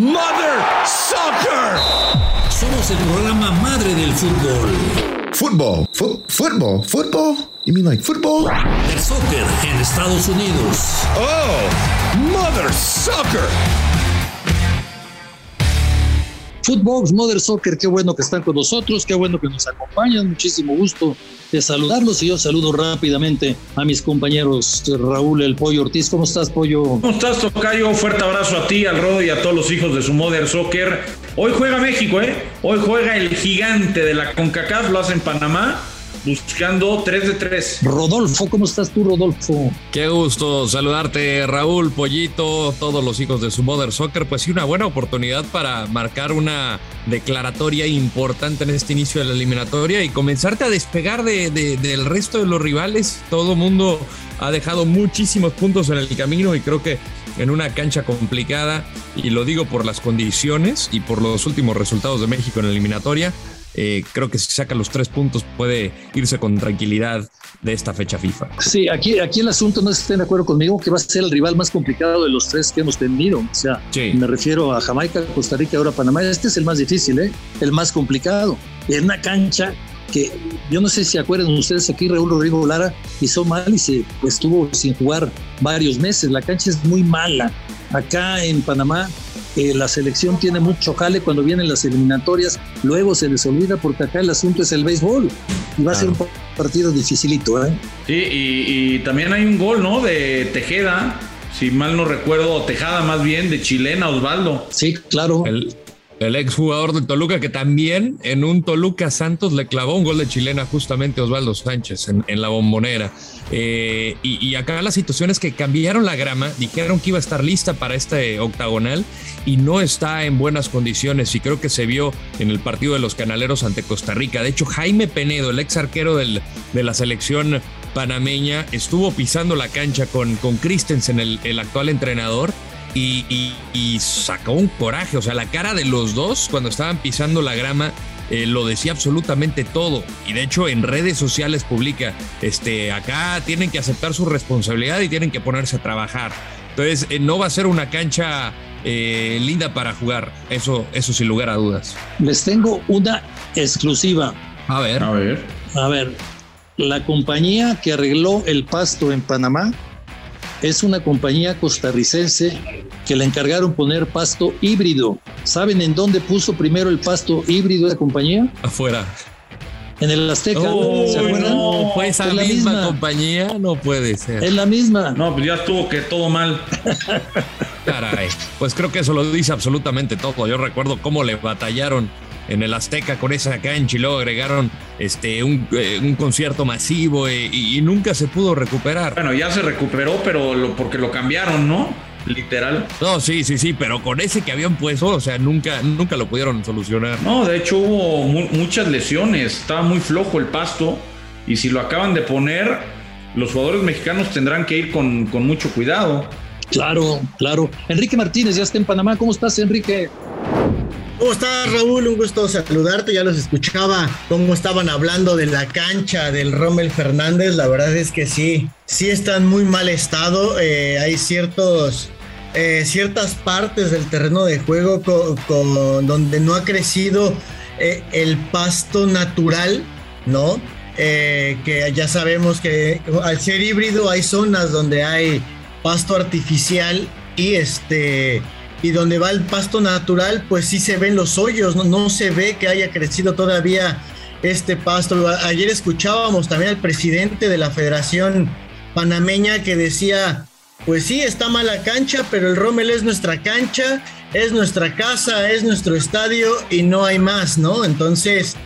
Mother Soccer. Somos el programa madre del fútbol. Football. Fo football. Football? You mean like football? El soccer en Estados Unidos. Oh, Mother Soccer. Footbox, Mother Soccer, qué bueno que están con nosotros, qué bueno que nos acompañan, muchísimo gusto de saludarlos y yo saludo rápidamente a mis compañeros Raúl El Pollo Ortiz. ¿Cómo estás, Pollo? ¿Cómo estás, Tocayo? Fuerte abrazo a ti, al Rodo y a todos los hijos de su Mother Soccer. Hoy juega México, ¿eh? Hoy juega el gigante de la CONCACAF, lo hace en Panamá buscando 3 de 3. Rodolfo, ¿cómo estás tú, Rodolfo? Qué gusto saludarte, Raúl, Pollito, todos los hijos de su Mother Soccer. Pues sí, una buena oportunidad para marcar una declaratoria importante en este inicio de la eliminatoria y comenzarte a despegar de, del resto de los rivales. Todo mundo ha dejado muchísimos puntos en el camino y creo que en una cancha complicada, y lo digo por las condiciones y por los últimos resultados de México en la eliminatoria, eh, creo que si saca los tres puntos puede irse con tranquilidad de esta fecha FIFA. Sí, aquí, aquí el asunto no estén de acuerdo conmigo que va a ser el rival más complicado de los tres que hemos tenido. O sea, me refiero a Jamaica, Costa Rica ahora Panamá. Este es el más difícil, ¿eh? el más complicado. En una cancha que yo no sé si acuerdan ustedes aquí, Raúl Rodrigo Lara hizo mal y se estuvo sin jugar varios meses. La cancha es muy mala. Acá en Panamá la selección tiene mucho jale cuando vienen las eliminatorias, luego se les olvida porque acá el asunto es el béisbol y va a ser un partido dificilito. ¿eh? Sí, y, también hay un gol, ¿no? De Tejeda, si mal no recuerdo, Tejada más bien, de chilena Osvaldo. Sí, claro. El, el exjugador de Toluca, que también en un Toluca Santos le clavó un gol de chilena justamente Osvaldo Sánchez en, la bombonera. Eh, y, acá la situación es que cambiaron la grama, dijeron que iba a estar lista para este octagonal y no está en buenas condiciones. Y creo que se vio en el partido de los canaleros ante Costa Rica. De hecho, Jaime Penedo, el ex arquero del, de la selección panameña, estuvo pisando la cancha con, con Christensen, el, el actual entrenador y, sacó un coraje. O sea, la cara de los dos cuando estaban pisando la grama eh, lo decía absolutamente todo. Y de hecho en redes sociales publica, este, acá tienen que aceptar su responsabilidad y tienen que ponerse a trabajar. Entonces, eh, no va a ser una cancha eh, linda para jugar. Eso, eso sin lugar a dudas. Les tengo una exclusiva. A ver. A ver. A ver. La compañía que arregló el pasto en Panamá es una compañía costarricense que le encargaron poner pasto híbrido. ¿Saben en dónde puso primero el pasto híbrido de la compañía? Afuera. En el Azteca. ¿Se acuerdan? Fue esa misma, compañía, no puede ser. Es la misma. No, pues ya estuvo que todo mal. Caray, pues creo que eso lo dice absolutamente todo. Yo recuerdo cómo le batallaron en el Azteca con esa cancha y luego agregaron este, un, eh, concierto masivo eh, y, nunca se pudo recuperar. Bueno, ya se recuperó, pero lo, porque lo cambiaron, ¿no? Literal. No, sí, sí, sí, pero con ese que habían puesto, o sea, nunca, nunca lo pudieron solucionar. No, de hecho hubo muchas lesiones, estaba muy flojo el pasto y si lo acaban de poner, los jugadores mexicanos tendrán que ir con, con mucho cuidado. Claro, claro. Enrique Martínez ya está en Panamá. ¿Cómo estás, Enrique? ¿Cómo estás, Raúl? Un gusto saludarte. Ya los escuchaba cómo estaban hablando de la cancha del Rommel Fernández. La verdad es que sí, sí está en muy mal estado. Eh, hay ciertos, eh, ciertas partes del terreno de juego con, donde no ha crecido eh, el pasto natural, ¿no? Que ya sabemos que al ser híbrido hay zonas donde hay pasto artificial y este y donde va el pasto natural, pues sí se ven los hoyos, no, no se ve que haya crecido todavía este pasto. Ayer escuchábamos también al presidente de la Federación Panameña que decía, pues sí, está mala cancha, pero el Rommel es nuestra cancha, es nuestra casa, es nuestro estadio y no hay más, ¿no? Entonces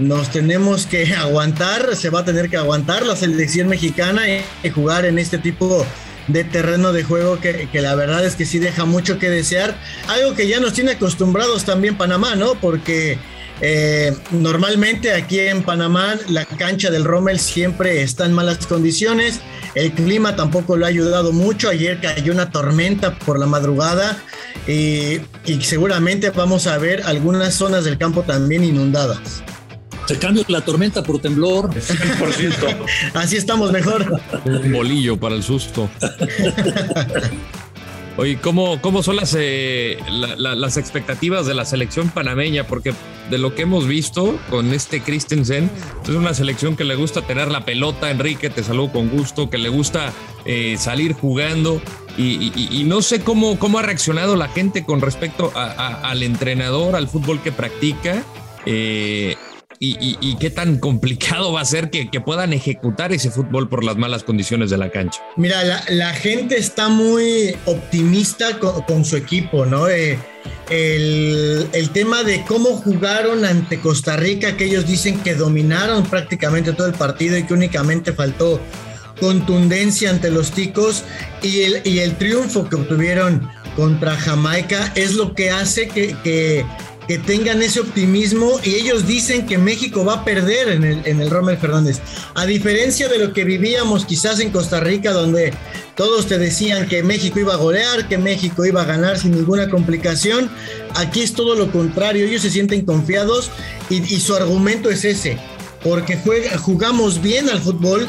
nos tenemos que aguantar, se va a tener que aguantar la selección mexicana y jugar en este tipo de terreno de juego que, la verdad es que sí deja mucho que desear. Algo que ya nos tiene acostumbrados también Panamá, ¿no? Porque eh, normalmente aquí en Panamá la cancha del Rommel siempre está en malas condiciones. El clima tampoco lo ha ayudado mucho. Ayer cayó una tormenta por la madrugada y, y seguramente vamos a ver algunas zonas del campo también inundadas. Se cambio la tormenta por temblor. 100%. Así estamos mejor. Un bolillo para el susto. Oye, ¿cómo, cómo son las, eh, las expectativas de la selección panameña? Porque de lo que hemos visto con este Christensen, es una selección que le gusta tener la pelota, Enrique, te saludo con gusto, que le gusta eh, salir jugando. Y, no sé cómo, cómo ha reaccionado la gente con respecto al entrenador, al fútbol que practica. Eh, y, qué tan complicado va a ser que, puedan ejecutar ese fútbol por las malas condiciones de la cancha. Mira, la, gente está muy optimista con, su equipo, ¿no? Eh, el, tema de cómo jugaron ante Costa Rica, que ellos dicen que dominaron prácticamente todo el partido y que únicamente faltó contundencia ante los ticos y el, triunfo que obtuvieron contra Jamaica es lo que hace que que tengan ese optimismo y ellos dicen que México va a perder en el, en el Rommel Fernández. A diferencia de lo que vivíamos quizás en Costa Rica, donde todos te decían que México iba a golear, que México iba a ganar sin ninguna complicación, aquí es todo lo contrario, ellos se sienten confiados y, su argumento es ese, porque jugamos bien al fútbol,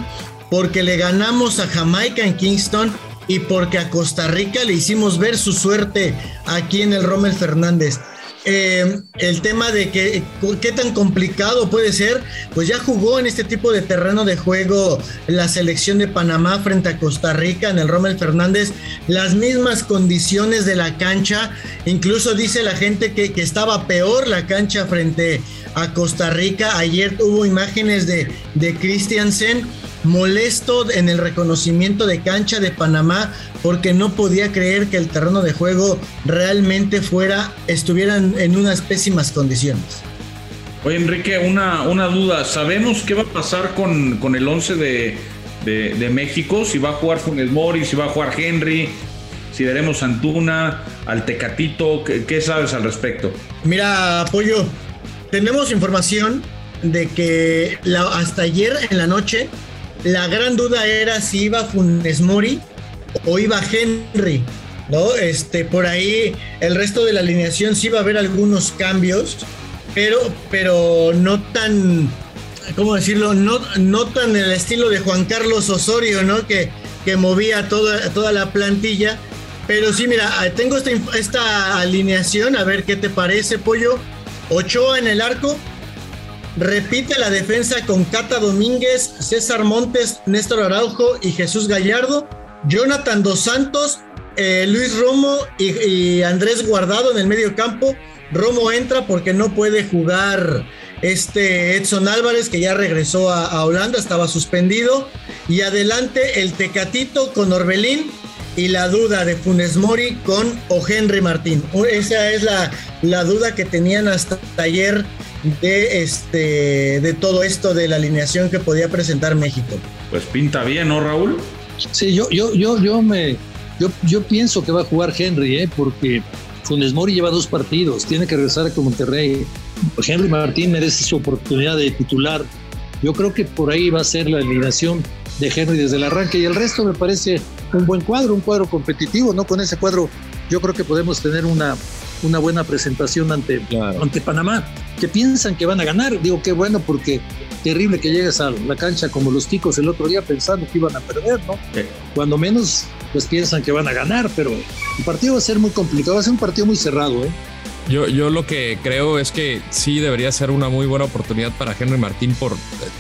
porque le ganamos a Jamaica en Kingston y porque a Costa Rica le hicimos ver su suerte aquí en el Rommel Fernández. Eh, el tema de que, qué tan complicado puede ser, pues ya jugó en este tipo de terreno de juego la selección de Panamá frente a Costa Rica en el Rommel Fernández, las mismas condiciones de la cancha, incluso dice la gente que, que estaba peor la cancha frente a Costa Rica, ayer hubo imágenes de, de Christiansen molesto en el reconocimiento de cancha de Panamá porque no podía creer que el terreno de juego realmente fuera, estuvieran en unas pésimas condiciones. Oye, Enrique, una, una duda. ¿Sabemos qué va a pasar con, con el 11 de, de, México? Si va a jugar Funes Mori, si va a jugar Henry, si veremos Antuna, al Tecatito. ¿Qué, sabes al respecto? Mira, Pollo, tenemos información de que hasta ayer en la noche la gran duda era si iba Funes Mori o iba Henry, ¿no? Este, por ahí el resto de la alineación sí va a haber algunos cambios, pero, pero no tan, ¿cómo decirlo? No, no tan el estilo de Juan Carlos Osorio, ¿no? Que, que movía toda, toda la plantilla. Pero sí, mira, tengo esta, esta alineación, a ver qué te parece, Pollo. Ochoa en el arco, repite la defensa con Cata Domínguez, César Montes, Néstor Araujo y Jesús Gallardo. Jonathan Dos Santos, eh, Luis Romo y, Andrés Guardado en el medio campo. Romo entra porque no puede jugar este Edson Álvarez, que ya regresó a, Holanda, estaba suspendido. Y adelante el Tecatito con Orbelín y la duda de Funes Mori con O. Henry Martín. Esa es la, la duda que tenían hasta ayer de este de todo esto de la alineación que podía presentar México. Pues pinta bien, ¿no, Raúl? Sí, yo, yo, yo, yo me, yo, yo pienso que va a jugar Henry, ¿eh? porque Funes Mori lleva dos partidos, tiene que regresar con Monterrey. Henry Martín merece su oportunidad de titular. Yo creo que por ahí va a ser la alineación de Henry desde el arranque y el resto me parece un buen cuadro, un cuadro competitivo, ¿no? Con ese cuadro yo creo que podemos tener una, una buena presentación ante, ante Panamá, que piensan que van a ganar. Digo, qué bueno porque terrible que llegues a la cancha como los ticos el otro día pensando que iban a perder, ¿no? Cuando menos, pues piensan que van a ganar, pero el partido va a ser muy complicado, va a ser un partido muy cerrado, ¿eh? Yo, yo lo que creo es que sí debería ser una muy buena oportunidad para Henry Martín por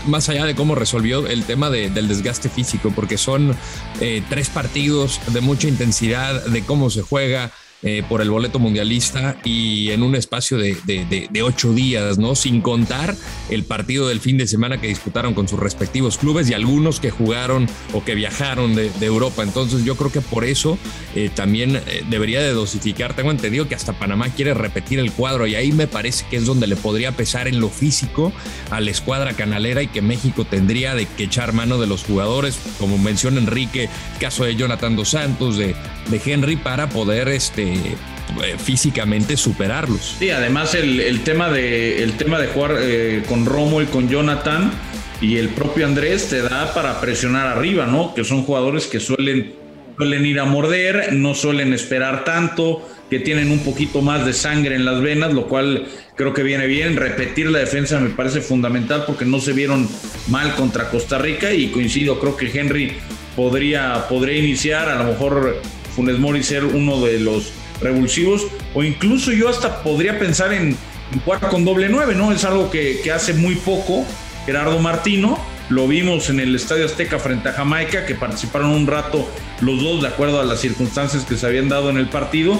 más allá de cómo resolvió el tema del desgaste físico, porque son eh, tres partidos de mucha intensidad, de cómo se juega, eh, por el boleto mundialista y en un espacio de, de, ocho días, ¿no? Sin contar el partido del fin de semana que disputaron con sus respectivos clubes y algunos que jugaron o que viajaron de, Europa. Entonces yo creo que por eso eh, también eh, debería de dosificar. Tengo entendido que hasta Panamá quiere repetir el cuadro y ahí me parece que es donde le podría pesar en lo físico a la escuadra canalera y que México tendría de que echar mano de los jugadores, como menciona Enrique, caso de Jonathan Dos Santos, de, de Henry, para poder este, eh, físicamente superarlos. Sí, además el, tema, de, el tema de jugar eh, con Romo y con Jonathan y el propio Andrés te da para presionar arriba, ¿no? Que son jugadores que suelen, suelen ir a morder, no suelen esperar tanto, que tienen un poquito más de sangre en las venas, lo cual creo que viene bien. Repetir la defensa me parece fundamental porque no se vieron mal contra Costa Rica y coincido, creo que Henry podría, podría iniciar, a lo mejor Funes Mori ser uno de los revulsivos, o incluso yo hasta podría pensar en, jugar con doble nueve, ¿no? Es algo que, hace muy poco Gerardo Martino, lo vimos en el Estadio Azteca frente a Jamaica, que participaron un rato los dos de acuerdo a las circunstancias que se habían dado en el partido.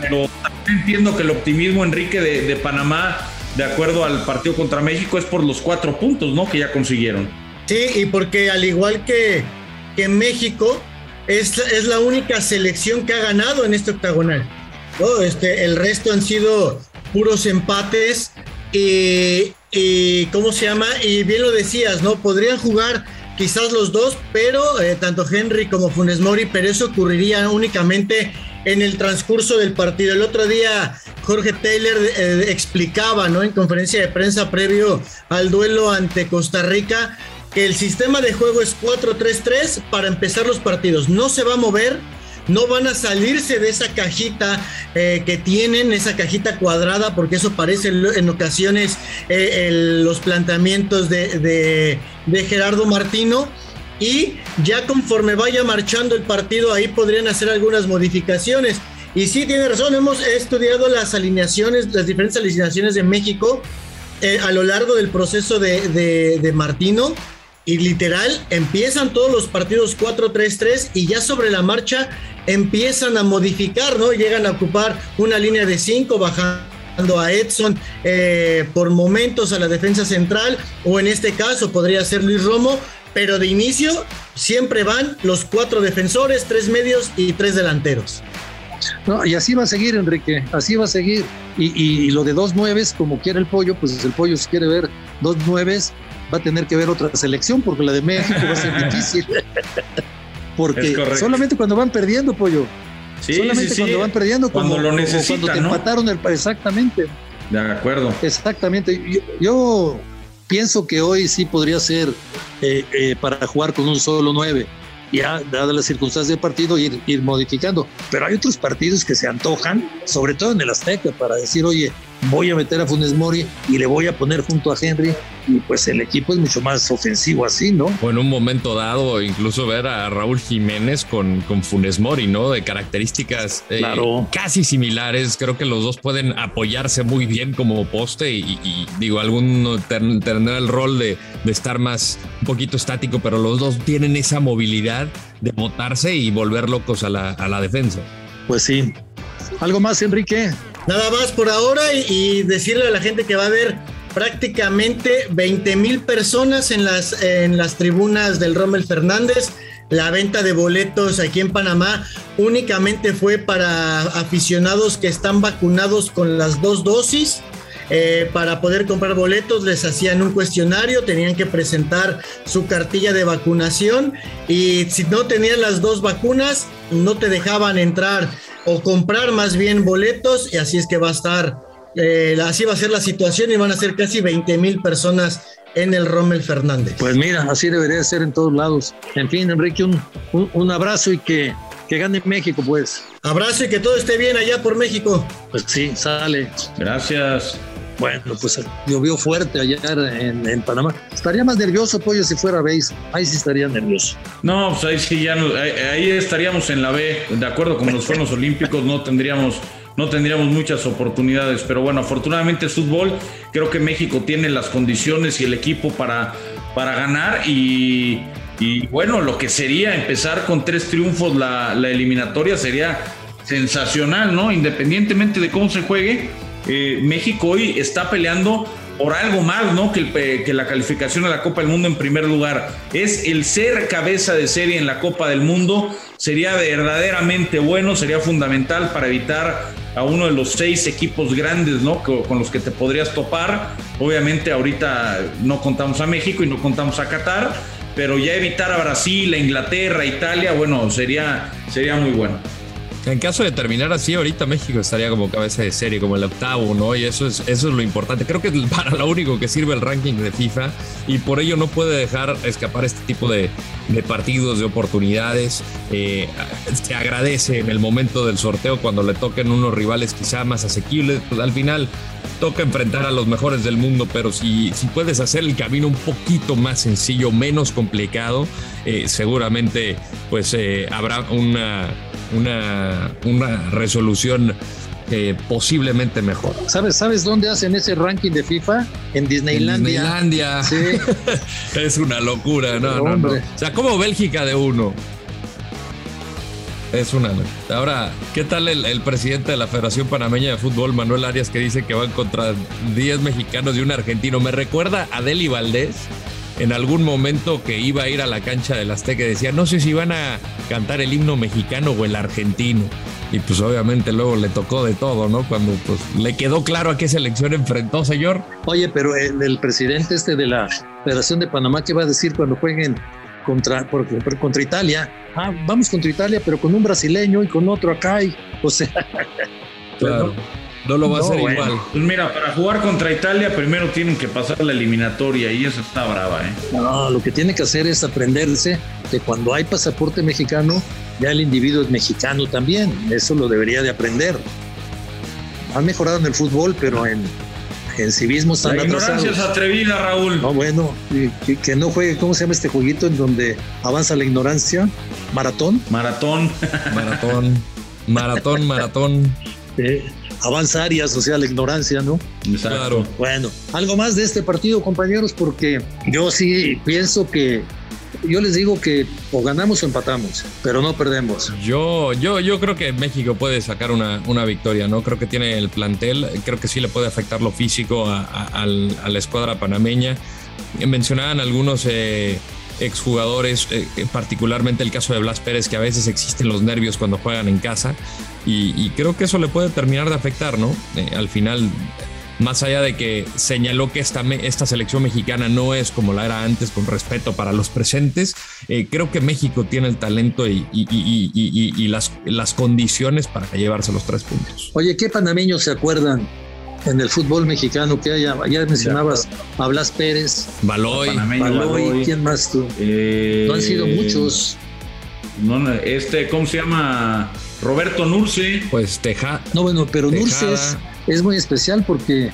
Pero entiendo que el optimismo, Enrique, de, Panamá, de acuerdo al partido contra México, es por los cuatro puntos, ¿no? Que ya consiguieron. Sí, y porque al igual que, que México, es, es la única selección que ha ganado en este octagonal. ¿no? Este, el resto han sido puros empates. Y, ¿cómo se llama? Y bien lo decías, ¿no? Podrían jugar quizás los dos, pero eh, tanto Henry como Funes Mori, pero eso ocurriría únicamente en el transcurso del partido. El otro día Jorge Taylor eh, explicaba, ¿no? En conferencia de prensa previo al duelo ante Costa Rica, el sistema de juego es 4-3-3 para empezar los partidos. No se va a mover, no van a salirse de esa cajita eh, que tienen, esa cajita cuadrada, porque eso parece en ocasiones eh, los planteamientos de, de Gerardo Martino y ya conforme vaya marchando el partido ahí podrían hacer algunas modificaciones. Y sí, tiene razón, hemos estudiado las alineaciones, las diferentes alineaciones de México eh, a lo largo del proceso de, Martino. Y literal, empiezan todos los partidos 4-3-3 y ya sobre la marcha empiezan a modificar, ¿no? Llegan a ocupar una línea de 5, bajando a Edson eh, por momentos a la defensa central, o en este caso podría ser Luis Romo, pero de inicio siempre van los cuatro defensores, tres medios y tres delanteros. No, y así va a seguir, Enrique, así va a seguir. Y, lo de dos nueves, como quiere el pollo, pues el pollo si quiere ver dos nueves, va a tener que ver otra selección, porque la de México va a ser difícil. Porque solamente cuando van perdiendo, pollo. Sí, solamente cuando van perdiendo, cuando lo necesitan. Cuando te empataron el. Exactamente. De acuerdo. Exactamente. yo pienso que hoy sí podría ser eh, eh, para jugar con un solo nueve ya dadas las circunstancias del partido, ir, ir modificando. Pero hay otros partidos que se antojan, sobre todo en el Azteca, para decir, oye, voy a meter a Funes Mori y le voy a poner junto a Henry y pues el equipo es mucho más ofensivo así, ¿no? O en un momento dado incluso ver a Raúl Jiménez con, con Funes Mori, ¿no? De características eh, casi similares, creo que los dos pueden apoyarse muy bien como poste y, digo, alguno tendrá el rol de, de estar más un poquito estático, pero los dos tienen esa movilidad de botarse y volver locos a la, a la defensa. Pues sí. ¿Algo más, Enrique? Nada más por ahora y, decirle a la gente que va a haber prácticamente 20 mil personas en las, en las tribunas del Rommel Fernández. La venta de boletos aquí en Panamá únicamente fue para aficionados que están vacunados con las dos dosis. Eh, para poder comprar boletos les hacían un cuestionario, tenían que presentar su cartilla de vacunación y si no tenían las dos vacunas no te dejaban entrar o comprar más bien boletos y así es que va a estar, eh, así va a ser la situación y van a ser casi 20 mil personas en el Rommel Fernández. Pues mira, así debería ser en todos lados. En fin, Enrique, un, un, abrazo y que, que gane México, pues. Abrazo y que todo esté bien allá por México. Pues sí, sale. Gracias. Bueno, pues llovió fuerte allá en, en, Panamá. Estaría más nervioso, Pollo, si fuera base. Ahí sí estaría nervioso. No, pues ahí sí ya ahí, estaríamos en la B. De acuerdo con los Juegos Olímpicos, no tendríamos, no tendríamos muchas oportunidades. Pero bueno, afortunadamente es fútbol. Creo que México tiene las condiciones y el equipo para, para ganar. Y, y bueno, lo que sería empezar con tres triunfos la, la eliminatoria sería sensacional, ¿no? Independientemente de cómo se juegue eh, México hoy está peleando por algo más, ¿no? Que, la calificación a la Copa del Mundo en primer lugar. Es el ser cabeza de serie en la Copa del Mundo. Sería verdaderamente bueno, sería fundamental para evitar a uno de los seis equipos grandes, ¿no? Con los que te podrías topar. Obviamente ahorita no contamos a México y no contamos a Qatar, pero ya evitar a Brasil, a Inglaterra, a Italia, bueno, sería, sería muy bueno. En caso de terminar así, ahorita México estaría como cabeza de serie, como el octavo, ¿no? Y eso es, eso es lo importante. Creo que para lo único que sirve el ranking de FIFA y por ello no puede dejar escapar este tipo de, partidos, de oportunidades. Eh, se agradece en el momento del sorteo cuando le toquen unos rivales quizá más asequibles. Pues al final toca enfrentar a los mejores del mundo, pero si, si puedes hacer el camino un poquito más sencillo, menos complicado, eh, seguramente pues eh, habrá una, una, una resolución eh, posiblemente mejor. ¿Sabes, ¿Sabes dónde hacen ese ranking de FIFA? En Disneylandia. Disneylandia. Sí. es una locura, no, no, no. O sea, como Bélgica de uno. Es una. Ahora, ¿qué tal el, presidente de la Federación Panameña de Fútbol, Manuel Arias, que dice que van contra 10 mexicanos y un argentino? Me recuerda a Deli Valdés en algún momento que iba a ir a la cancha del Azteca decía, no sé si van a cantar el himno mexicano o el argentino. Y pues obviamente luego le tocó de todo, ¿no? Cuando pues le quedó claro a qué selección enfrentó, señor. Oye, pero el, el presidente este de la Federación de Panamá, ¿qué va a decir cuando jueguen contra, contra Italia. Ah, vamos contra Italia, pero con un brasileño y con otro acá. Y, o sea, claro. No lo va a hacer igual. Pues mira, para jugar contra Italia primero tienen que pasar la eliminatoria y eso está brava, ¿eh? No, lo que tiene que hacer es aprenderse que cuando hay pasaporte mexicano, ya el individuo es mexicano también. Eso lo debería de aprender. Han mejorado en el fútbol, pero en, en civismo están La ignorancia es atrevida, Raúl. No, bueno, que, no juegue, ¿cómo se llama este jueguito en donde avanza la ignorancia? ¿Maratón? Maratón. Maratón. Maratón, maratón. avanza áreas, o sea, la ignorancia, ¿no? Claro. Bueno, algo más de este partido, compañeros, porque yo sí pienso que yo les digo que o ganamos o empatamos, pero no perdemos. Yo, yo, yo creo que México puede sacar una, una victoria, ¿no? Creo que tiene el plantel, creo que sí le puede afectar lo físico a, la escuadra panameña. Mencionaban algunos eh, exjugadores, eh, particularmente el caso de Blas Pérez, que a veces existen los nervios cuando juegan en casa, y, creo que eso le puede terminar de afectar, ¿no? Eh, al final más allá de que señaló que esta, selección mexicana no es como la era antes, con respeto para los presentes, eh, creo que México tiene el talento y, y, las, las condiciones para llevarse los tres puntos. Oye, ¿qué panameños se acuerdan en el fútbol mexicano que haya, ya mencionabas a Blas Pérez, Baloy, Baloy, ¿quién más tú? no han sido eh, muchos. No, este, ¿cómo se llama? Roberto Nurce. Pues Teja. No, bueno, pero Nurce es muy especial porque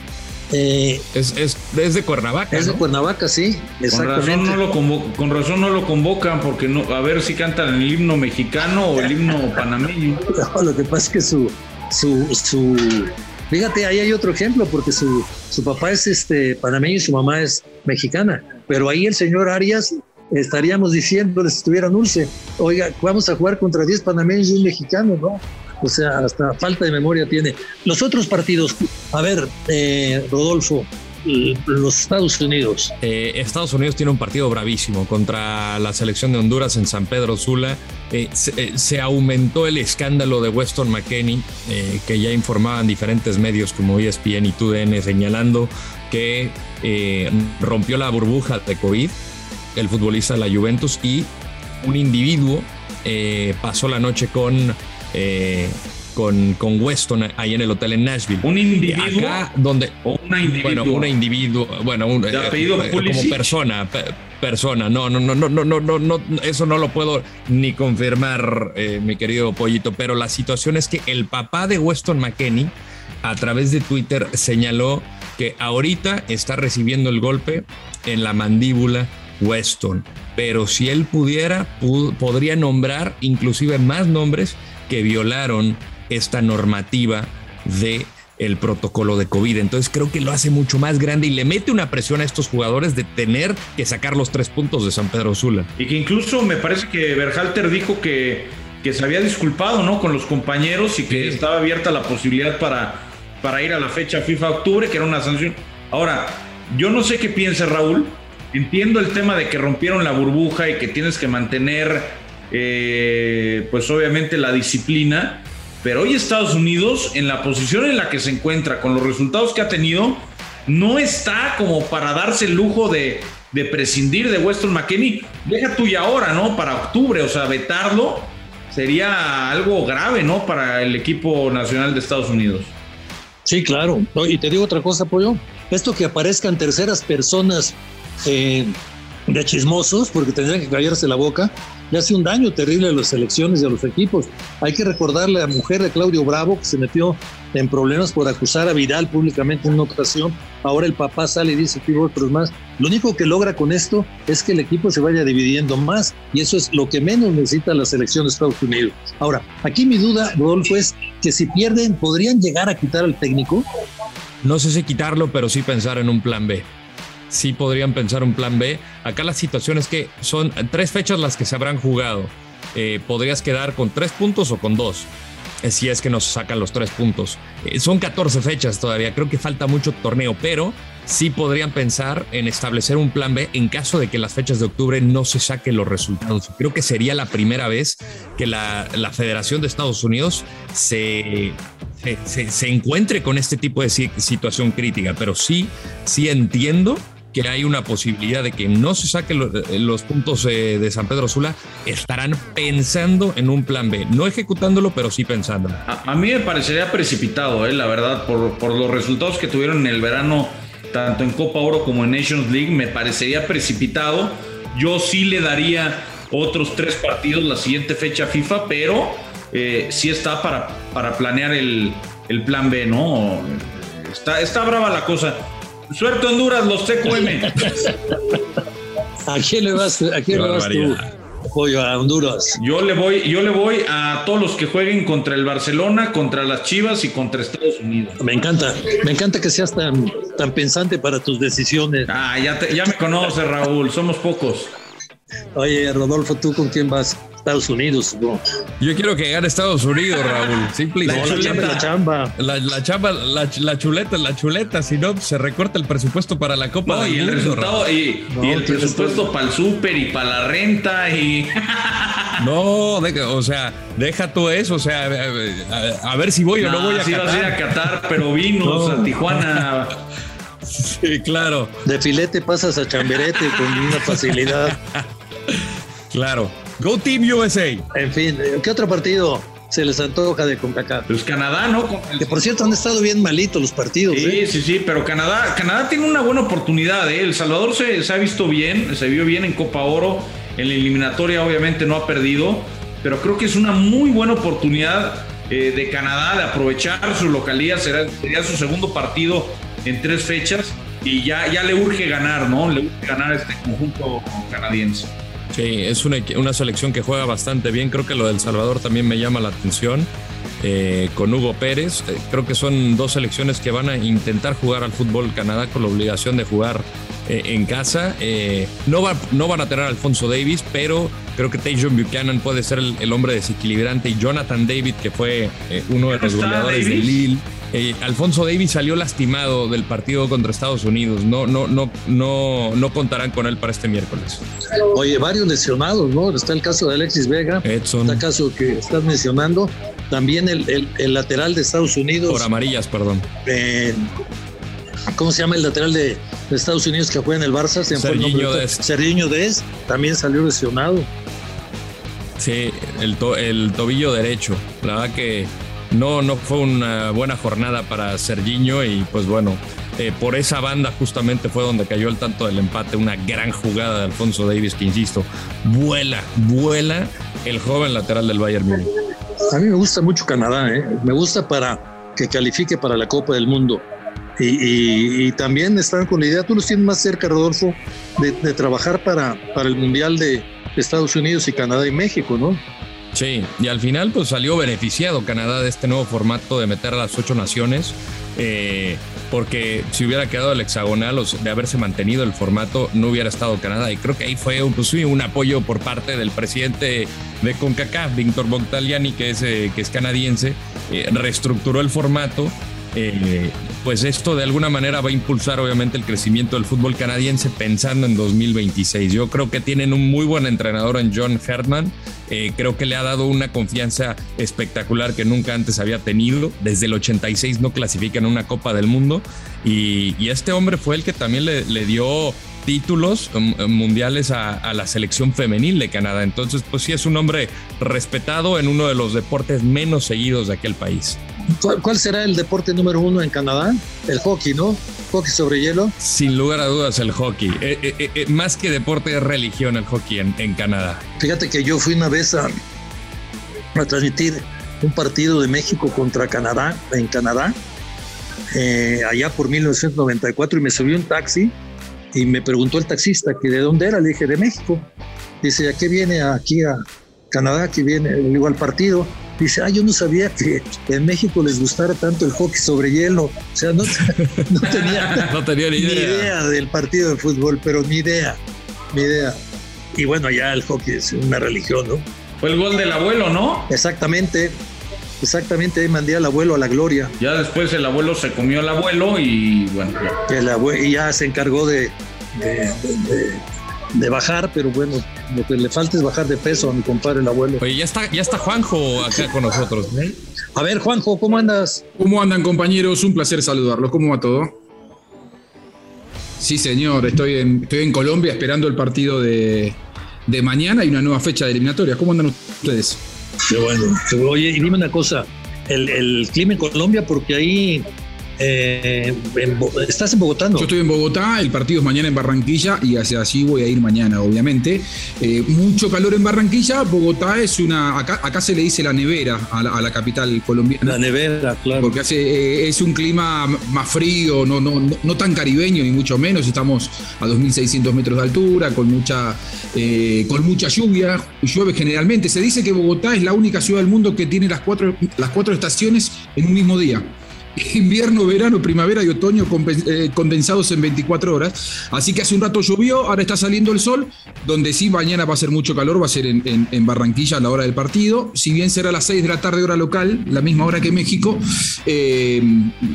eh, es, es, de Cuernavaca. Es de Cuernavaca, sí. Con razón, no lo con razón no lo convocan porque no, a ver si cantan el himno mexicano o el himno panameño. lo que pasa es que su, su, su, fíjate, ahí hay otro ejemplo porque su, su papá es este panameño y su mamá es mexicana. Pero ahí el señor Arias estaríamos diciéndoles si estuviera dulce, oiga, vamos a jugar contra 10 panameños y un mexicano, ¿no? O sea, hasta falta de memoria tiene. Los otros partidos, a ver, eh, Rodolfo, los Estados Unidos. Eh, Estados Unidos tiene un partido bravísimo contra la selección de Honduras en San Pedro Sula. Eh, se, aumentó el escándalo de Weston McKenney, que ya informaban diferentes medios como ESPN y TUDN señalando que rompió la burbuja de COVID, el futbolista de la Juventus, y un individuo pasó la noche con eh, con, con, Weston ahí en el hotel en Nashville. Un individuo. Acá donde. una individuo. Bueno, una individuo. Bueno, un, eh, apellido eh, como persona. persona. No, no, no, no, no, no, no, no. Eso no lo puedo ni confirmar, mi querido pollito. Pero la situación es que el papá de Weston McKenney, a través de Twitter, señaló que ahorita está recibiendo el golpe en la mandíbula Weston. Pero si él pudiera, podría nombrar inclusive más nombres que violaron esta normativa de el protocolo de COVID. Entonces creo que lo hace mucho más grande y le mete una presión a estos jugadores de tener que sacar los tres puntos de San Pedro Sula. Y que incluso me parece que Berhalter dijo que, que se había disculpado ¿no? con los compañeros y que estaba abierta la posibilidad para, para ir a la fecha FIFA octubre, que era una sanción. Ahora, yo no sé qué piensa Raúl. Entiendo el tema de que rompieron la burbuja y que tienes que mantener eh, pues obviamente la disciplina, pero hoy Estados Unidos, en la posición en la que se encuentra, con los resultados que ha tenido, no está como para darse el lujo de, prescindir de Weston McKinney. Deja tú y ahora, ¿no? Para octubre, o sea, vetarlo sería algo grave, ¿no? Para el equipo nacional de Estados Unidos. Sí, claro. y te digo otra cosa, Pollo. Esto que aparezcan terceras personas eh, de chismosos, porque tendrían que callarse la boca, le hace un daño terrible a las elecciones y a los equipos. Hay que recordarle a la mujer de Claudio Bravo que se metió en problemas por acusar a Vidal públicamente en una ocasión. Ahora el papá sale y dice que otros más. Lo único que logra con esto es que el equipo se vaya dividiendo más y eso es lo que menos necesita la selección de Estados Unidos. Ahora, aquí mi duda, Rodolfo, es que si pierden, ¿podrían llegar a quitar al técnico? No sé si quitarlo, pero sí pensar en un plan B. Sí podrían pensar un plan B. Acá la situación es que son tres fechas las que se habrán jugado. Eh, podrías quedar con tres puntos o con dos si es que nos sacan los tres puntos. Eh, son 14 fechas todavía, creo que falta mucho torneo, pero sí podrían pensar en establecer un plan B en caso de que las fechas de octubre no se saquen los resultados. Creo que sería la primera vez que la, Federación de Estados Unidos se, se, encuentre con este tipo de situación crítica, pero sí, sí entiendo que hay una posibilidad de que no se saquen eh, los, puntos eh, de San Pedro Sula, estarán pensando en un plan B, no ejecutándolo, pero sí pensándolo. A, mí me parecería precipitado, eh, la verdad, por, por los resultados que tuvieron en el verano, tanto en Copa Oro como en Nations League, me parecería precipitado. Yo sí le daría otros tres partidos la siguiente fecha FIFA, pero eh, sí está para, para planear el, el plan B, ¿no? Está, está brava la cosa. Suerte Honduras, los TQM. ¿A quién le vas, a quién le vas tú? Pollo a Honduras. Yo le voy, yo le voy a todos los que jueguen contra el Barcelona, contra las Chivas y contra Estados Unidos. Me encanta, me encanta que seas tan, tan pensante para tus decisiones. Ah, ya, ya me conoces, Raúl, somos pocos. Oye, Rodolfo, ¿tú con quién vas? Estados Unidos. Yo quiero que gane Estados Unidos, Raúl. Simple la, chuleta, la chamba. La, chamba, la, chuleta, la chuleta. Si no, se recorta el presupuesto para la Copa. y el resultado, y, el presupuesto para el súper y para la renta y. no, o sea, deja todo eso. O sea, a, ver si voy o no voy a sí Qatar. a a Qatar, pero vinos a Tijuana. Sí, claro. De filete pasas a chamberete con una facilidad. Claro. Go Team USA. En fin, ¿qué otro partido se les antoja de CONCACAF? Pues Canadá, ¿no? Que por cierto han estado bien malitos los partidos. Sí, ¿eh? sí, sí, pero Canadá, Canadá tiene una buena oportunidad. ¿eh? El Salvador se, se ha visto bien, se vio bien en Copa Oro. En la eliminatoria obviamente no ha perdido, pero creo que es una muy buena oportunidad eh, de Canadá de aprovechar su localidad. Será, sería su segundo partido en tres fechas y ya, ya le urge ganar, ¿no? Le urge ganar este conjunto canadiense. Sí, es una, una, selección que juega bastante bien. Creo que lo del Salvador también me llama la atención. Eh, con Hugo Pérez. Eh, creo que son dos selecciones que van a intentar jugar al fútbol Canadá con la obligación de jugar eh, en casa. no, va, no van a tener Alfonso Davis, pero creo que Tajon Buchanan puede ser el, hombre desequilibrante y Jonathan David, que fue uno de los goleadores de Lille. Eh, Alfonso Davis salió lastimado del partido contra Estados Unidos. No, no, no, no, no contarán con él para este miércoles. Oye, varios lesionados, ¿no? Está el caso de Alexis Vega. Edson. Está el caso que estás mencionando. También el, el, lateral de Estados Unidos. Por amarillas, perdón. Eh, ¿Cómo se llama el lateral de, Estados Unidos que juega en el Barça? Sergiño Des. Sergiño Des también salió lesionado. Sí, el, el tobillo derecho. La verdad que no, no fue una buena jornada para Serginho y pues bueno, eh, por esa banda justamente fue donde cayó el tanto del empate, una gran jugada de Alfonso Davis que insisto, vuela, vuela el joven lateral del Bayern Múnich. A mí me gusta mucho Canadá, ¿eh? me gusta para que califique para la Copa del Mundo. Y, también están con la idea, tú los tienes más cerca, Rodolfo, de, de trabajar para, para el Mundial de Estados Unidos y Canadá y México, ¿no? Sí, y al final pues salió beneficiado Canadá de este nuevo formato de meter a las ocho naciones, eh, porque si hubiera quedado el hexagonal o de haberse mantenido el formato, no hubiera estado Canadá. Y creo que ahí fue pues, un apoyo por parte del presidente de CONCACAF, Víctor Montaliani, que es, eh, que es canadiense, eh, reestructuró el formato eh, pues esto de alguna manera va a impulsar obviamente el crecimiento del fútbol canadiense pensando en 2026. Yo creo que tienen un muy buen entrenador en John Herman. Eh, creo que le ha dado una confianza espectacular que nunca antes había tenido. Desde el 86 no clasifican una Copa del Mundo y, este hombre fue el que también le, dio títulos um, mundiales a, a, la selección femenil de Canadá. Entonces, pues sí es un hombre respetado en uno de los deportes menos seguidos de aquel país. ¿Cuál será el deporte número uno en Canadá? El hockey, ¿no? Hockey sobre hielo. Sin lugar a dudas el hockey. Eh, eh, eh, más que deporte es religión el hockey en, en, Canadá. Fíjate que yo fui una vez a, a transmitir un partido de México contra Canadá, en Canadá, allá por 1994 y me subí un taxi y me preguntó el taxista que de dónde era, le dije de México. Dice, ¿a qué viene aquí a Canadá? Que viene, le digo al partido. Dice, ah, yo no sabía que en México les gustara tanto el hockey sobre hielo. O sea, no, tenía, no tenía ni, idea. idea del partido de fútbol, pero ni idea, ni idea. Y bueno, ya el hockey es una religión, ¿no? Fue el gol del abuelo, ¿no? Exactamente. Exactamente, ahí mandé al abuelo a la gloria. Ya después el abuelo se comió al abuelo y bueno. Ya. El abuelo, y ya se encargó de, de, de, bajar, pero bueno, lo que le falta es bajar de peso a mi compadre el abuelo. Oye, ya está, ya está Juanjo acá con nosotros. A ver, Juanjo, ¿cómo andas? ¿Cómo andan, compañeros? Un placer saludarlos. ¿Cómo va todo? Sí, señor, estoy en, estoy en Colombia esperando el partido de, de mañana y una nueva fecha de eliminatoria. ¿Cómo andan ustedes? Qué bueno. Oye, y dime una cosa, el, el clima en Colombia, porque ahí eh, ¿Estás en Bogotá? Yo estoy en Bogotá, el partido es mañana en Barranquilla y hacia allí voy a ir mañana, obviamente. Eh, mucho calor en Barranquilla, Bogotá es una. Acá, se le dice la nevera a la, capital colombiana. La nevera, claro. Porque hace, eh, es un clima más frío, no, no, no, tan caribeño, ni mucho menos. Estamos a 2.600 metros de altura, con mucha, con mucha lluvia. Llueve generalmente. Se dice que Bogotá es la única ciudad del mundo que tiene las cuatro, las cuatro estaciones en un mismo día invierno, verano, primavera y otoño eh, condensados en 24 horas. Así que hace un rato llovió, ahora está saliendo el sol, donde sí mañana va a ser mucho calor, va a ser en, Barranquilla a la hora del partido. Si bien será a las 6 de la tarde hora local, la misma hora que México, eh,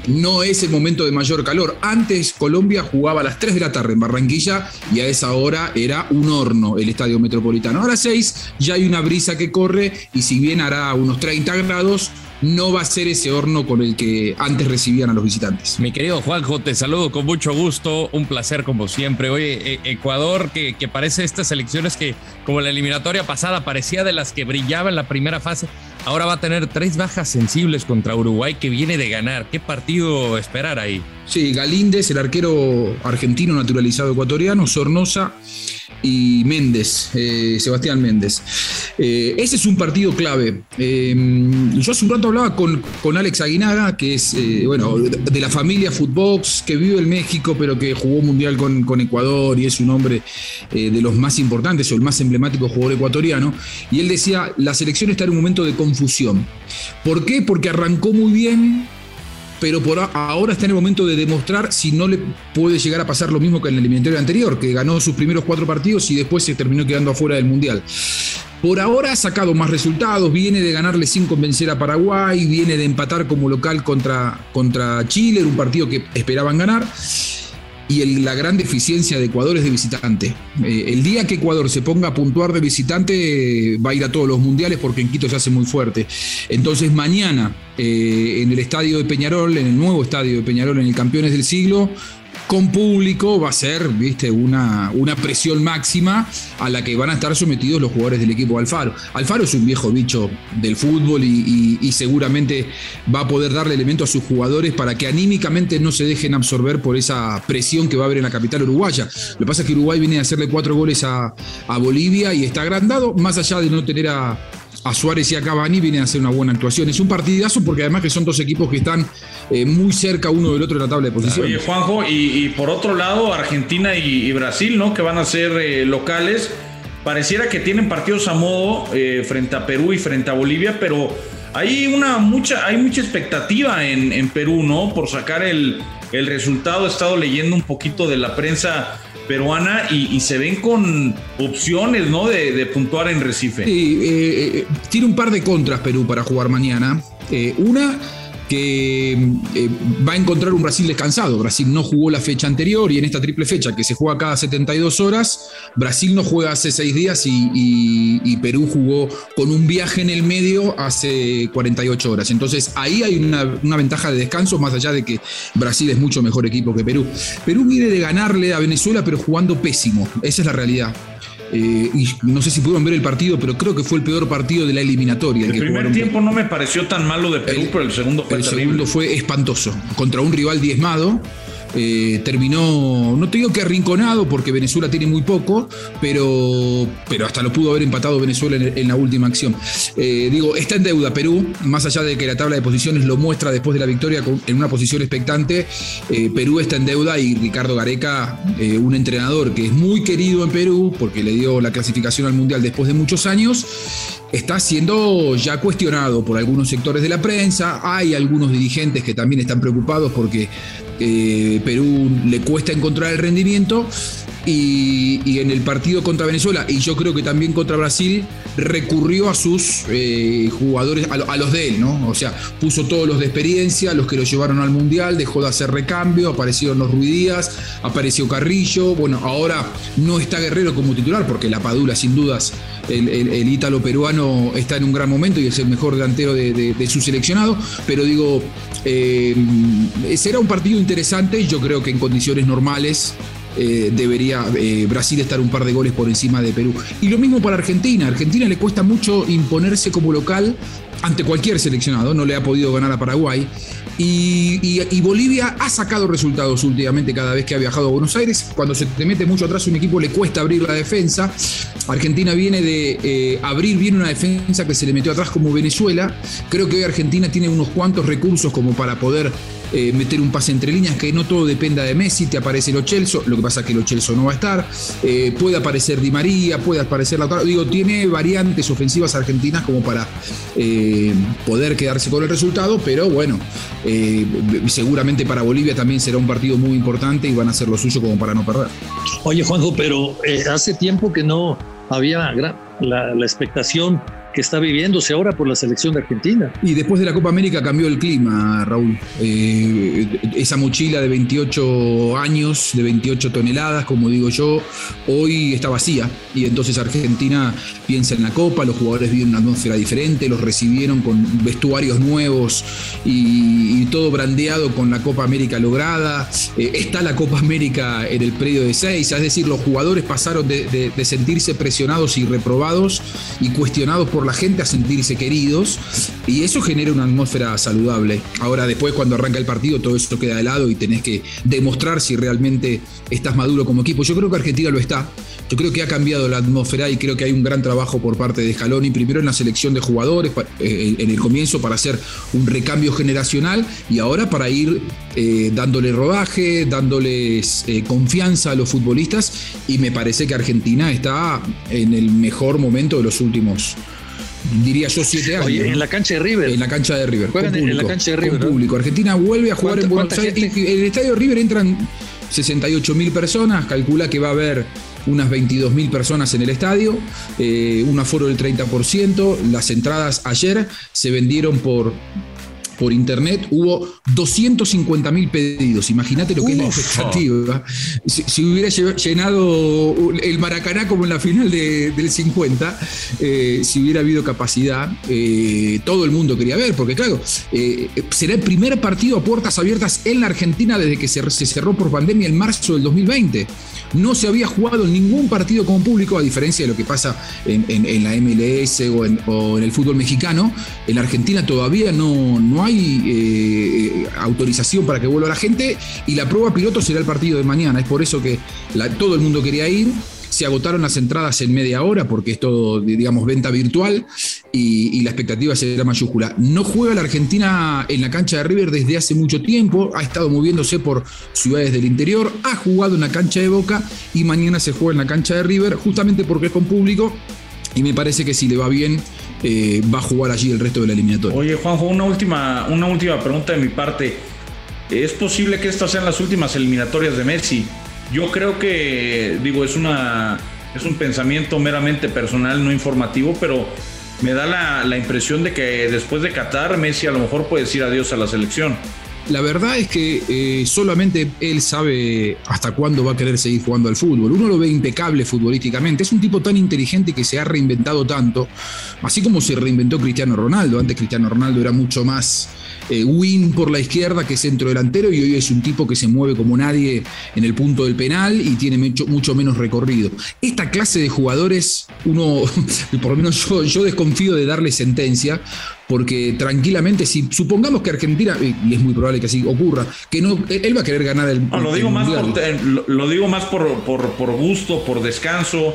no es el momento de mayor calor. Antes Colombia jugaba a las 3 de la tarde en Barranquilla y a esa hora era un horno el estadio metropolitano. Ahora 6 ya hay una brisa que corre y si bien hará unos 30 grados, no va a ser ese horno con el que antes recibían a los visitantes. Mi querido Juanjo, te saludo con mucho gusto, un placer como siempre. Oye, e, Ecuador, que, parece estas elecciones que, como la eliminatoria pasada, parecía de las que brillaba en la primera fase, ahora va a tener tres bajas sensibles contra Uruguay que viene de ganar. ¿Qué partido esperar ahí? Sí, Galíndez, el arquero argentino naturalizado ecuatoriano, Sornosa y Méndez, eh, Sebastián Méndez. Eh, ese es un partido clave. Eh, yo hace un rato hablaba con, con Alex Aguinaga, que es bueno, de la familia Footbox, que vive en México, pero que jugó mundial con, con Ecuador y es un hombre de los más importantes o el más emblemático jugador ecuatoriano. Y él decía: la selección está en un momento de confusión. ¿Por qué? Porque arrancó muy bien, pero por ahora está en el momento de demostrar si no le puede llegar a pasar lo mismo que en el eliminatorio anterior, que ganó sus primeros cuatro partidos y después se terminó quedando afuera del Mundial. Por ahora ha sacado más resultados, viene de ganarle sin convencer a Paraguay, viene de empatar como local contra, contra Chile, un partido que esperaban ganar y la gran deficiencia de Ecuador es de visitante. Eh, el día que Ecuador se ponga a puntuar de visitante va a ir a todos los mundiales porque en Quito se hace muy fuerte. Entonces mañana eh, en el estadio de Peñarol, en el nuevo estadio de Peñarol, en el Campeones del Siglo, con público va a ser, viste, una, una presión máxima a la que van a estar sometidos los jugadores del equipo Alfaro. Alfaro es un viejo bicho del fútbol y, seguramente va a poder darle elementos a sus jugadores para que anímicamente no se dejen absorber por esa presión que va a haber en la capital uruguaya. Lo que pasa es que Uruguay viene a hacerle cuatro goles a, a Bolivia y está agrandado, más allá de no tener a, a Suárez y a Cavani vienen a hacer una buena actuación. Es un partidazo porque además que son dos equipos que están eh, muy cerca uno del otro en la tabla de posiciones. Oye, Juanjo, y, por otro lado, Argentina y, Brasil, ¿no? Que van a ser eh, locales. Pareciera que tienen partidos a modo eh, frente a Perú y frente a Bolivia, pero hay una mucha, hay mucha expectativa en, Perú, ¿no? Por sacar el, el resultado. He estado leyendo un poquito de la prensa peruana y, se ven con opciones, ¿no? De, puntuar en Recife. Eh, eh, tiene un par de contras Perú para jugar mañana. Eh, una que eh, va a encontrar un Brasil descansado. Brasil no jugó la fecha anterior y en esta triple fecha que se juega cada 72 horas, Brasil no juega hace seis días y, Perú jugó con un viaje en el medio hace 48 horas. Entonces ahí hay una, ventaja de descanso más allá de que Brasil es mucho mejor equipo que Perú. Perú viene de ganarle a Venezuela pero jugando pésimo, esa es la realidad. Eh, y no sé si pudieron ver el partido, pero creo que fue el peor partido de la eliminatoria. El, primer tiempo no me pareció tan malo de Perú, pero el segundo fue El segundo fue espantoso. Contra un rival diezmado. Eh, terminó, no te digo que arrinconado porque Venezuela tiene muy poco, pero, pero hasta lo pudo haber empatado Venezuela en, la última acción. Eh, digo, está en deuda Perú, más allá de que la tabla de posiciones lo muestra después de la victoria en una posición expectante, eh, Perú está en deuda y Ricardo Gareca, un entrenador que es muy querido en Perú porque le dio la clasificación al Mundial después de muchos años, está siendo ya cuestionado por algunos sectores de la prensa, hay algunos dirigentes que también están preocupados porque eh, Perú le cuesta encontrar el rendimiento y, en el partido contra Venezuela y yo creo que también contra Brasil recurrió a sus eh, jugadores, a, los de él, ¿no? O sea, puso todos los de experiencia, los que lo llevaron al Mundial, dejó de hacer recambio, aparecieron los Ruidías, apareció Carrillo, bueno, ahora no está Guerrero como titular porque la Padula sin dudas el, ítalo peruano está en un gran momento y es el mejor delantero de, su seleccionado, pero digo, eh, será un partido interesante, yo creo que en condiciones normales eh, debería eh, Brasil estar un par de goles por encima de Perú. Y lo mismo para Argentina. Argentina le cuesta mucho imponerse como local ante cualquier seleccionado, no le ha podido ganar a Paraguay. Y, Bolivia ha sacado resultados últimamente cada vez que ha viajado a Buenos Aires. Cuando se te mete mucho atrás un equipo le cuesta abrir la defensa. Argentina viene de eh, abrir bien una defensa que se le metió atrás como Venezuela. Creo que hoy Argentina tiene unos cuantos recursos como para poder eh, meter un pase entre líneas, que no todo dependa de Messi, te aparece el Ochelso, lo que pasa es que el Ochelso no va a estar, eh, puede aparecer Di María, puede aparecer la digo, tiene variantes ofensivas argentinas como para eh, poder quedarse con el resultado, pero bueno, seguramente para Bolivia también será un partido muy importante y van a hacer lo suyo como para no perder. Oye Juanjo, pero hace tiempo que no había la expectación que está viviéndose ahora por la selección de Argentina. Y después de la Copa América cambió el clima, Raúl. Eh, esa mochila de 28 años, de 28 toneladas, como digo yo, hoy está vacía. Y entonces Argentina piensa en la Copa, los jugadores viven una atmósfera diferente, los recibieron con vestuarios nuevos y, todo brandeado con la Copa América lograda. Eh, está la Copa América en el predio de seis, es decir, los jugadores pasaron de sentirse presionados y reprobados y cuestionados por la gente a sentirse queridos y eso genera una atmósfera saludable. Ahora después cuando arranca el partido todo eso queda de lado y tenés que demostrar si realmente estás maduro como equipo. Yo creo que Argentina lo está. Yo creo que ha cambiado la atmósfera y creo que hay un gran trabajo por parte de Scaloni, primero en la selección de jugadores eh, en el comienzo para hacer un recambio generacional y ahora para ir eh, dándole rodaje, dándoles eh, confianza a los futbolistas y me parece que Argentina está en el mejor momento de los últimos diría yo, siete años. en la cancha de River. En la cancha de River. Juegan en la cancha de River. público. Argentina vuelve a jugar en Buenos Aires. En el estadio de River entran 68 mil personas. Calcula que va a haber unas 22 mil personas en el estadio, eh, un aforo del 30%. Las entradas ayer se vendieron por por internet, hubo 250 mil pedidos. Imagínate lo que es la expectativa. Si, hubiera llenado el Maracaná como en la final del 50, eh, si hubiera habido capacidad, eh, todo el mundo quería ver, porque claro, eh, será el primer partido a puertas abiertas en la Argentina desde que se, cerró por pandemia en marzo del 2020. No se había jugado ningún partido con público, a diferencia de lo que pasa en, la MLS o en, el fútbol mexicano. En la Argentina todavía no, no hay eh, autorización para que vuelva la gente y la prueba piloto será el partido de mañana. Es por eso que todo el mundo quería ir. Se agotaron las entradas en media hora porque es todo, digamos, venta virtual y, la expectativa será mayúscula. No juega la Argentina en la cancha de River desde hace mucho tiempo, ha estado moviéndose por ciudades del interior, ha jugado en la cancha de Boca y mañana se juega en la cancha de River justamente porque es con público y me parece que si le va bien eh, va a jugar allí el resto de la eliminatoria. Oye, Juanjo, una última, una última pregunta de mi parte. ¿Es posible que estas sean las últimas eliminatorias de Messi? Yo creo que, digo, es una es un pensamiento meramente personal, no informativo, pero me da la, impresión de que después de Qatar, Messi a lo mejor puede decir adiós a la selección. la verdad es que eh, solamente él sabe hasta cuándo va a querer seguir jugando al fútbol. Uno lo ve impecable futbolísticamente. Es un tipo tan inteligente que se ha reinventado tanto, así como se reinventó Cristiano Ronaldo. Antes Cristiano Ronaldo era mucho más eh, win por la izquierda que centro delantero y hoy es un tipo que se mueve como nadie en el punto del penal y tiene mucho, mucho menos recorrido. Esta clase de jugadores, uno, por lo menos yo, yo desconfío de darle sentencia, porque tranquilamente, si supongamos que Argentina, y es muy probable que así ocurra, que no, él va a querer ganar el. No, lo, digo más por, lo, digo más por, por gusto, por descanso.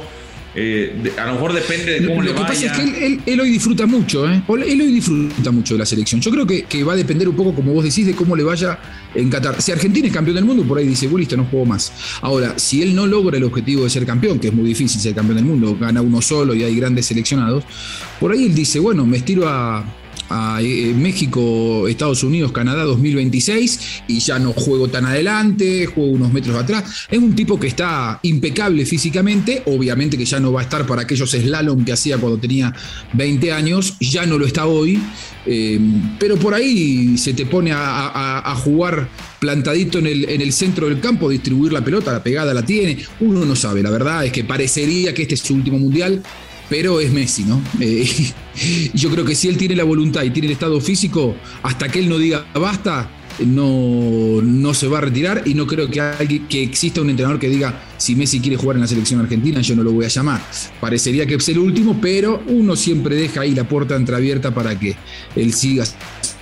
Eh, a lo mejor depende de cómo lo, le Lo que pasa es que él, hoy disfruta mucho, ¿eh? Él hoy disfruta mucho de la selección. Yo creo que, va a depender un poco, como vos decís, de cómo le vaya en Qatar. Si Argentina es campeón del mundo, por ahí dice, listo, no juego más. Ahora, si él no logra el objetivo de ser campeón, que es muy difícil ser campeón del mundo, gana uno solo y hay grandes seleccionados, por ahí él dice, bueno, me estiro a, eh, México, Estados Unidos, Canadá 2026 y ya no juego tan adelante, juego unos metros atrás. Es un tipo que está impecable físicamente, obviamente que ya no va a estar para aquellos slalom que hacía cuando tenía 20 años, ya no lo está hoy, eh, pero por ahí se te pone a, jugar plantadito en el, en el, centro del campo, distribuir la pelota, la pegada la tiene, uno no sabe, la verdad es que parecería que este es su último mundial, pero es Messi, ¿no? Eh, yo creo que si él tiene la voluntad y tiene el estado físico, hasta que él no diga basta, no, no se va a retirar y no creo que, que exista un entrenador que diga si Messi quiere jugar en la selección argentina yo no lo voy a llamar. Parecería que es el último, pero uno siempre deja ahí la puerta entreabierta para que él siga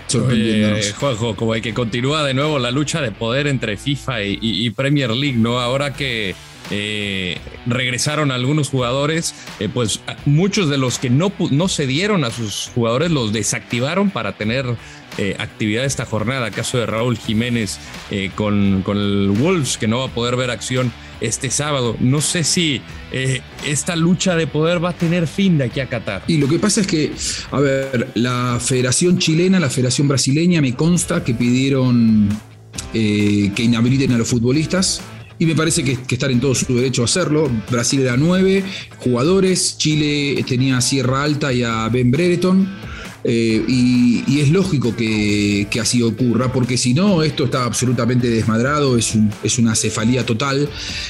sorprendiéndonos. Juanjo, como hay que continúa de nuevo la lucha de poder entre FIFA y Premier League, ¿no? Ahora que eh, regresaron algunos jugadores, eh, pues muchos de los que no, no cedieron a sus jugadores los desactivaron para tener eh, actividad esta jornada. Caso de Raúl Jiménez con, con, el Wolves, que no va a poder ver acción este sábado. No sé si esta lucha de poder va a tener fin de aquí a Qatar. Y lo que pasa es que, a ver, la Federación Chilena, la Federación Brasileña, me consta que pidieron que inhabiliten a los futbolistas y me parece que, que, están en todo su derecho a hacerlo. Brasil era nueve jugadores, Chile tenía a Sierra Alta y a Ben Brereton. Eh, y, es lógico que, así ocurra, porque si no, esto está absolutamente desmadrado, es, es una cefalía total,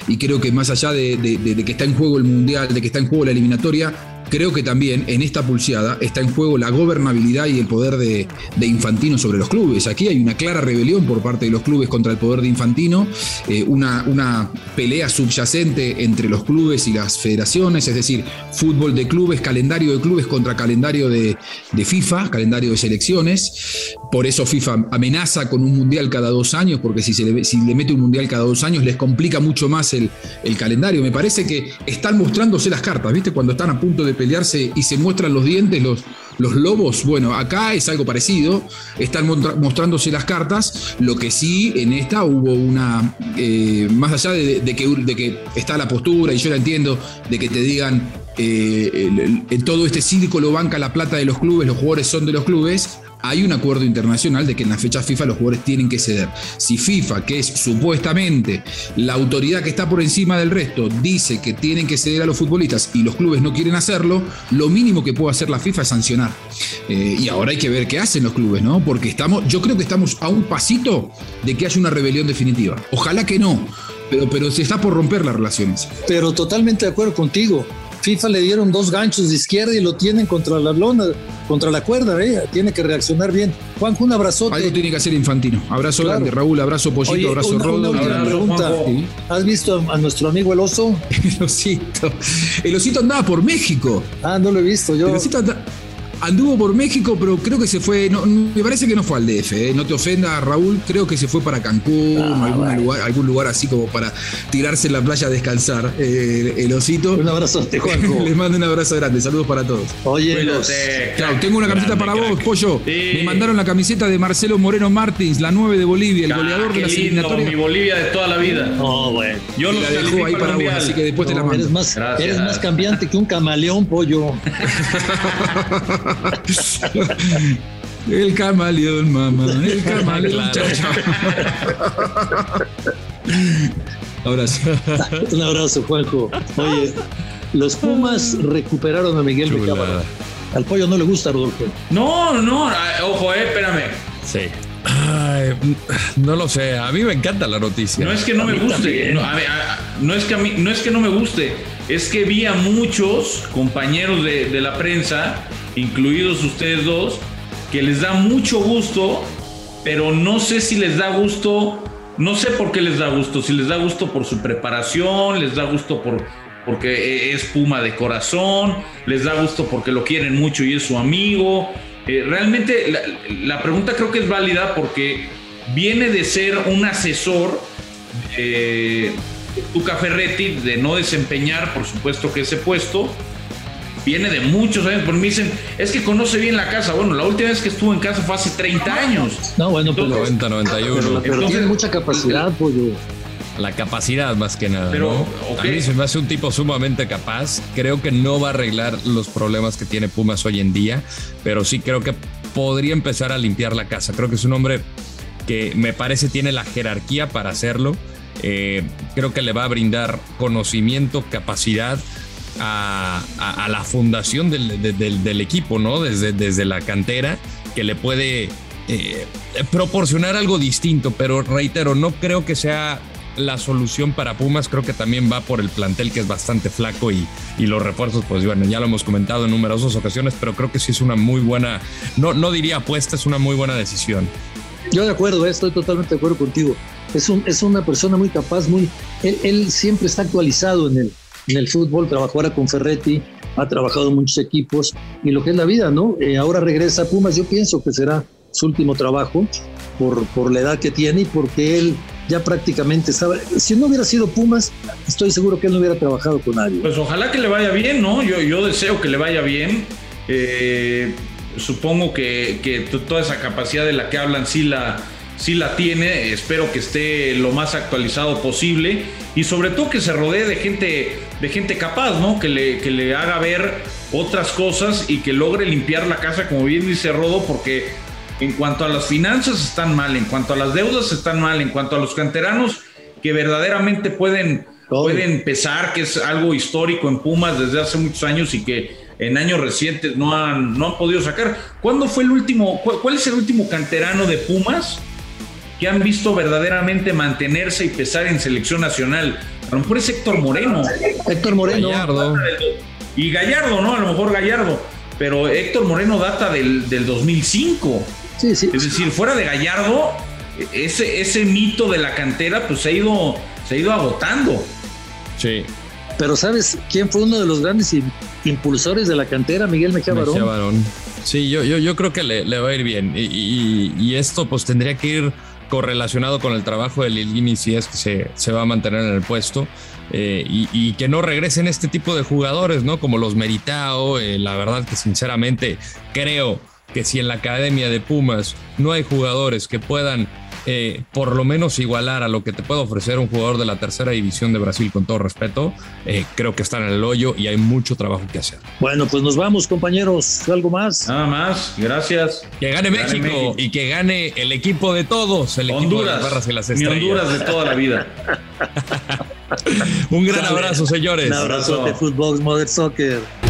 y creo que más allá de, de, que está en juego el Mundial, de que está en juego la eliminatoria, creo que también en esta pulseada está en juego la gobernabilidad y el poder de, Infantino sobre los clubes. Aquí hay una clara rebelión por parte de los clubes contra el poder de Infantino, eh, una, una pelea subyacente entre los clubes y las federaciones, es decir, fútbol de clubes, calendario de clubes contra calendario de, FIFA, calendario de selecciones. Por eso FIFA amenaza con un mundial cada dos años, porque si, se le, si le mete un mundial cada dos años les complica mucho más el, el calendario. Me parece que están mostrándose las cartas, ¿viste? Cuando están a punto de pelearse y se muestran los dientes, los, los lobos. Bueno, acá es algo parecido, están mostrándose las cartas, lo que sí en esta hubo una, eh, más allá de, que, de que está la postura, y yo la entiendo, de que te digan eh, en todo este círculo banca la plata de los clubes, los jugadores son de los clubes, hay un acuerdo internacional de que en la fecha FIFA los jugadores tienen que ceder. Si FIFA, que es supuestamente la autoridad que está por encima del resto, dice que tienen que ceder a los futbolistas y los clubes no quieren hacerlo, lo mínimo que puede hacer la FIFA es sancionar. Eh, y ahora hay que ver qué hacen los clubes, ¿no? Porque estamos, yo creo que estamos a un pasito de que haya una rebelión definitiva. Ojalá que no, pero, pero se está por romper las relaciones. Pero totalmente de acuerdo contigo. FIFA le dieron dos ganchos de izquierda y lo tienen contra la lona, contra la cuerda, ¿eh? tiene que reaccionar bien. Juan, un abrazote. Algo tiene que hacer Infantino. Abrazo grande, Raúl, abrazo Pollito, abrazo Rodo. Una pregunta. ¿Has visto a nuestro amigo el oso? el osito. El osito andaba por México. Ah, no lo he visto yo. El osito andaba anduvo por México, pero creo que se fue, no, me parece que no fue al DF, ¿eh? no te ofenda Raúl, creo que se fue para Cancún, ah, algún, lugar, algún lugar así como para tirarse en la playa a descansar, eh, el osito. Un abrazo a Juanjo. Les mando un abrazo grande, saludos para todos. Oye, claro, tengo una camiseta para vos, Pollo. Me mandaron la camiseta de Marcelo Moreno Martins, la 9 de Bolivia, el ah, goleador de la eliminatorias. Mi Bolivia de toda la vida. No, bueno. Yo la dejo ahí para vos, así que después te la mando. Eres más, eres más cambiante que un camaleón, Pollo. El camaleón, mamá. El camaleón. Chao. Abrazo. Un abrazo, Juanjo. Oye, los Pumas recuperaron a Miguel Becámara. Al pollo no le gusta, Rodolfo. No, no, ojo, eh, espérame. Sí. Ay, no lo sé, a mí me encanta la noticia. No es que no me guste, no, es que a mí, no es que no me guste, es que vi a muchos compañeros de, la prensa, incluidos ustedes dos, que les da mucho gusto, pero no sé si les da gusto, no sé por qué les da gusto, si les da gusto por su preparación, les da gusto por porque es Puma de corazón, les da gusto porque lo quieren mucho y es su amigo. Eh, realmente la, pregunta creo que es válida porque viene de ser un asesor de Tuca Ferretti, de no desempeñar, por supuesto que ese puesto. Viene de muchos años, porque me dicen, es que conoce bien la casa. Bueno, la última vez que estuvo en casa fue hace 30 años. No, bueno, pero, 90, 91. Pero, tiene mucha capacidad, pues. La capacidad más que nada. Pero, A mí se me hace un tipo sumamente capaz. Creo que no va a arreglar los problemas que tiene Pumas hoy en día, pero sí creo que podría empezar a limpiar la casa. Creo que es un hombre que me parece tiene la jerarquía para hacerlo. Eh, creo que le va a brindar conocimiento, capacidad a, la fundación del, equipo, ¿no? Desde, desde la cantera, que le puede eh, proporcionar algo distinto, pero reitero, no creo que sea la solución para Pumas creo que también va por el plantel que es bastante flaco y, y, los refuerzos, pues bueno, ya lo hemos comentado en numerosas ocasiones, pero creo que sí es una muy buena, no, no diría apuesta, es una muy buena decisión. Yo de acuerdo, eh, estoy totalmente de acuerdo contigo. Es, un, es una persona muy capaz, muy, él, siempre está actualizado en el, en el fútbol, trabajó ahora con Ferretti, ha trabajado en muchos equipos y lo que es la vida, ¿no? Eh, ahora regresa a Pumas, yo pienso que será su último trabajo por, por la edad que tiene y porque él ya prácticamente sabe. Si no hubiera sido Pumas, estoy seguro que él no hubiera trabajado con nadie. Pues ojalá que le vaya bien, ¿no? Yo, yo deseo que le vaya bien. Eh, supongo que, que, toda esa capacidad de la que hablan sí la, sí la tiene. Espero que esté lo más actualizado posible y sobre todo que se rodee de gente, de gente capaz, ¿no? Que le, que le haga ver otras cosas y que logre limpiar la casa, como bien dice Rodo, porque en cuanto a las finanzas están mal, en cuanto a las deudas están mal, en cuanto a los canteranos que verdaderamente pueden, pueden pesar, que es algo histórico en Pumas desde hace muchos años y que en años recientes no han, no han podido sacar. ¿Cuándo fue el último, cuál es el último canterano de Pumas que han visto verdaderamente mantenerse y pesar en selección nacional? A lo mejor es Héctor Moreno. Héctor Moreno. Gallardo. Y Gallardo, ¿no? A lo mejor Gallardo. Pero Héctor Moreno data del, del 2005. Es decir, fuera de Gallardo, ese, ese mito de la cantera pues se ha ido, se ha ido agotando. Sí. Pero ¿sabes quién fue uno de los grandes impulsores de la cantera? Miguel Mejía Barón. Mejía Barón. Sí, yo, yo, yo creo que le, va a ir bien. Y, esto pues tendría que ir correlacionado con el trabajo de Lilini si es que se, se va a mantener en el puesto. Eh, y, que no regresen este tipo de jugadores, ¿no? Como los Meritao. Eh, la verdad que sinceramente creo que si en la academia de Pumas no hay jugadores que puedan eh, por lo menos igualar a lo que te puede ofrecer un jugador de la tercera división de Brasil, con todo respeto, eh, creo que están en el hoyo y hay mucho trabajo que hacer. Bueno, pues nos vamos, compañeros. ¿Algo más? Nada más, gracias. Que gane, México, y que gane el equipo de todos, el equipo de las barras y las estrellas. Honduras de toda la vida. un gran abrazo, señores. Un abrazo de Footbox Mother Soccer.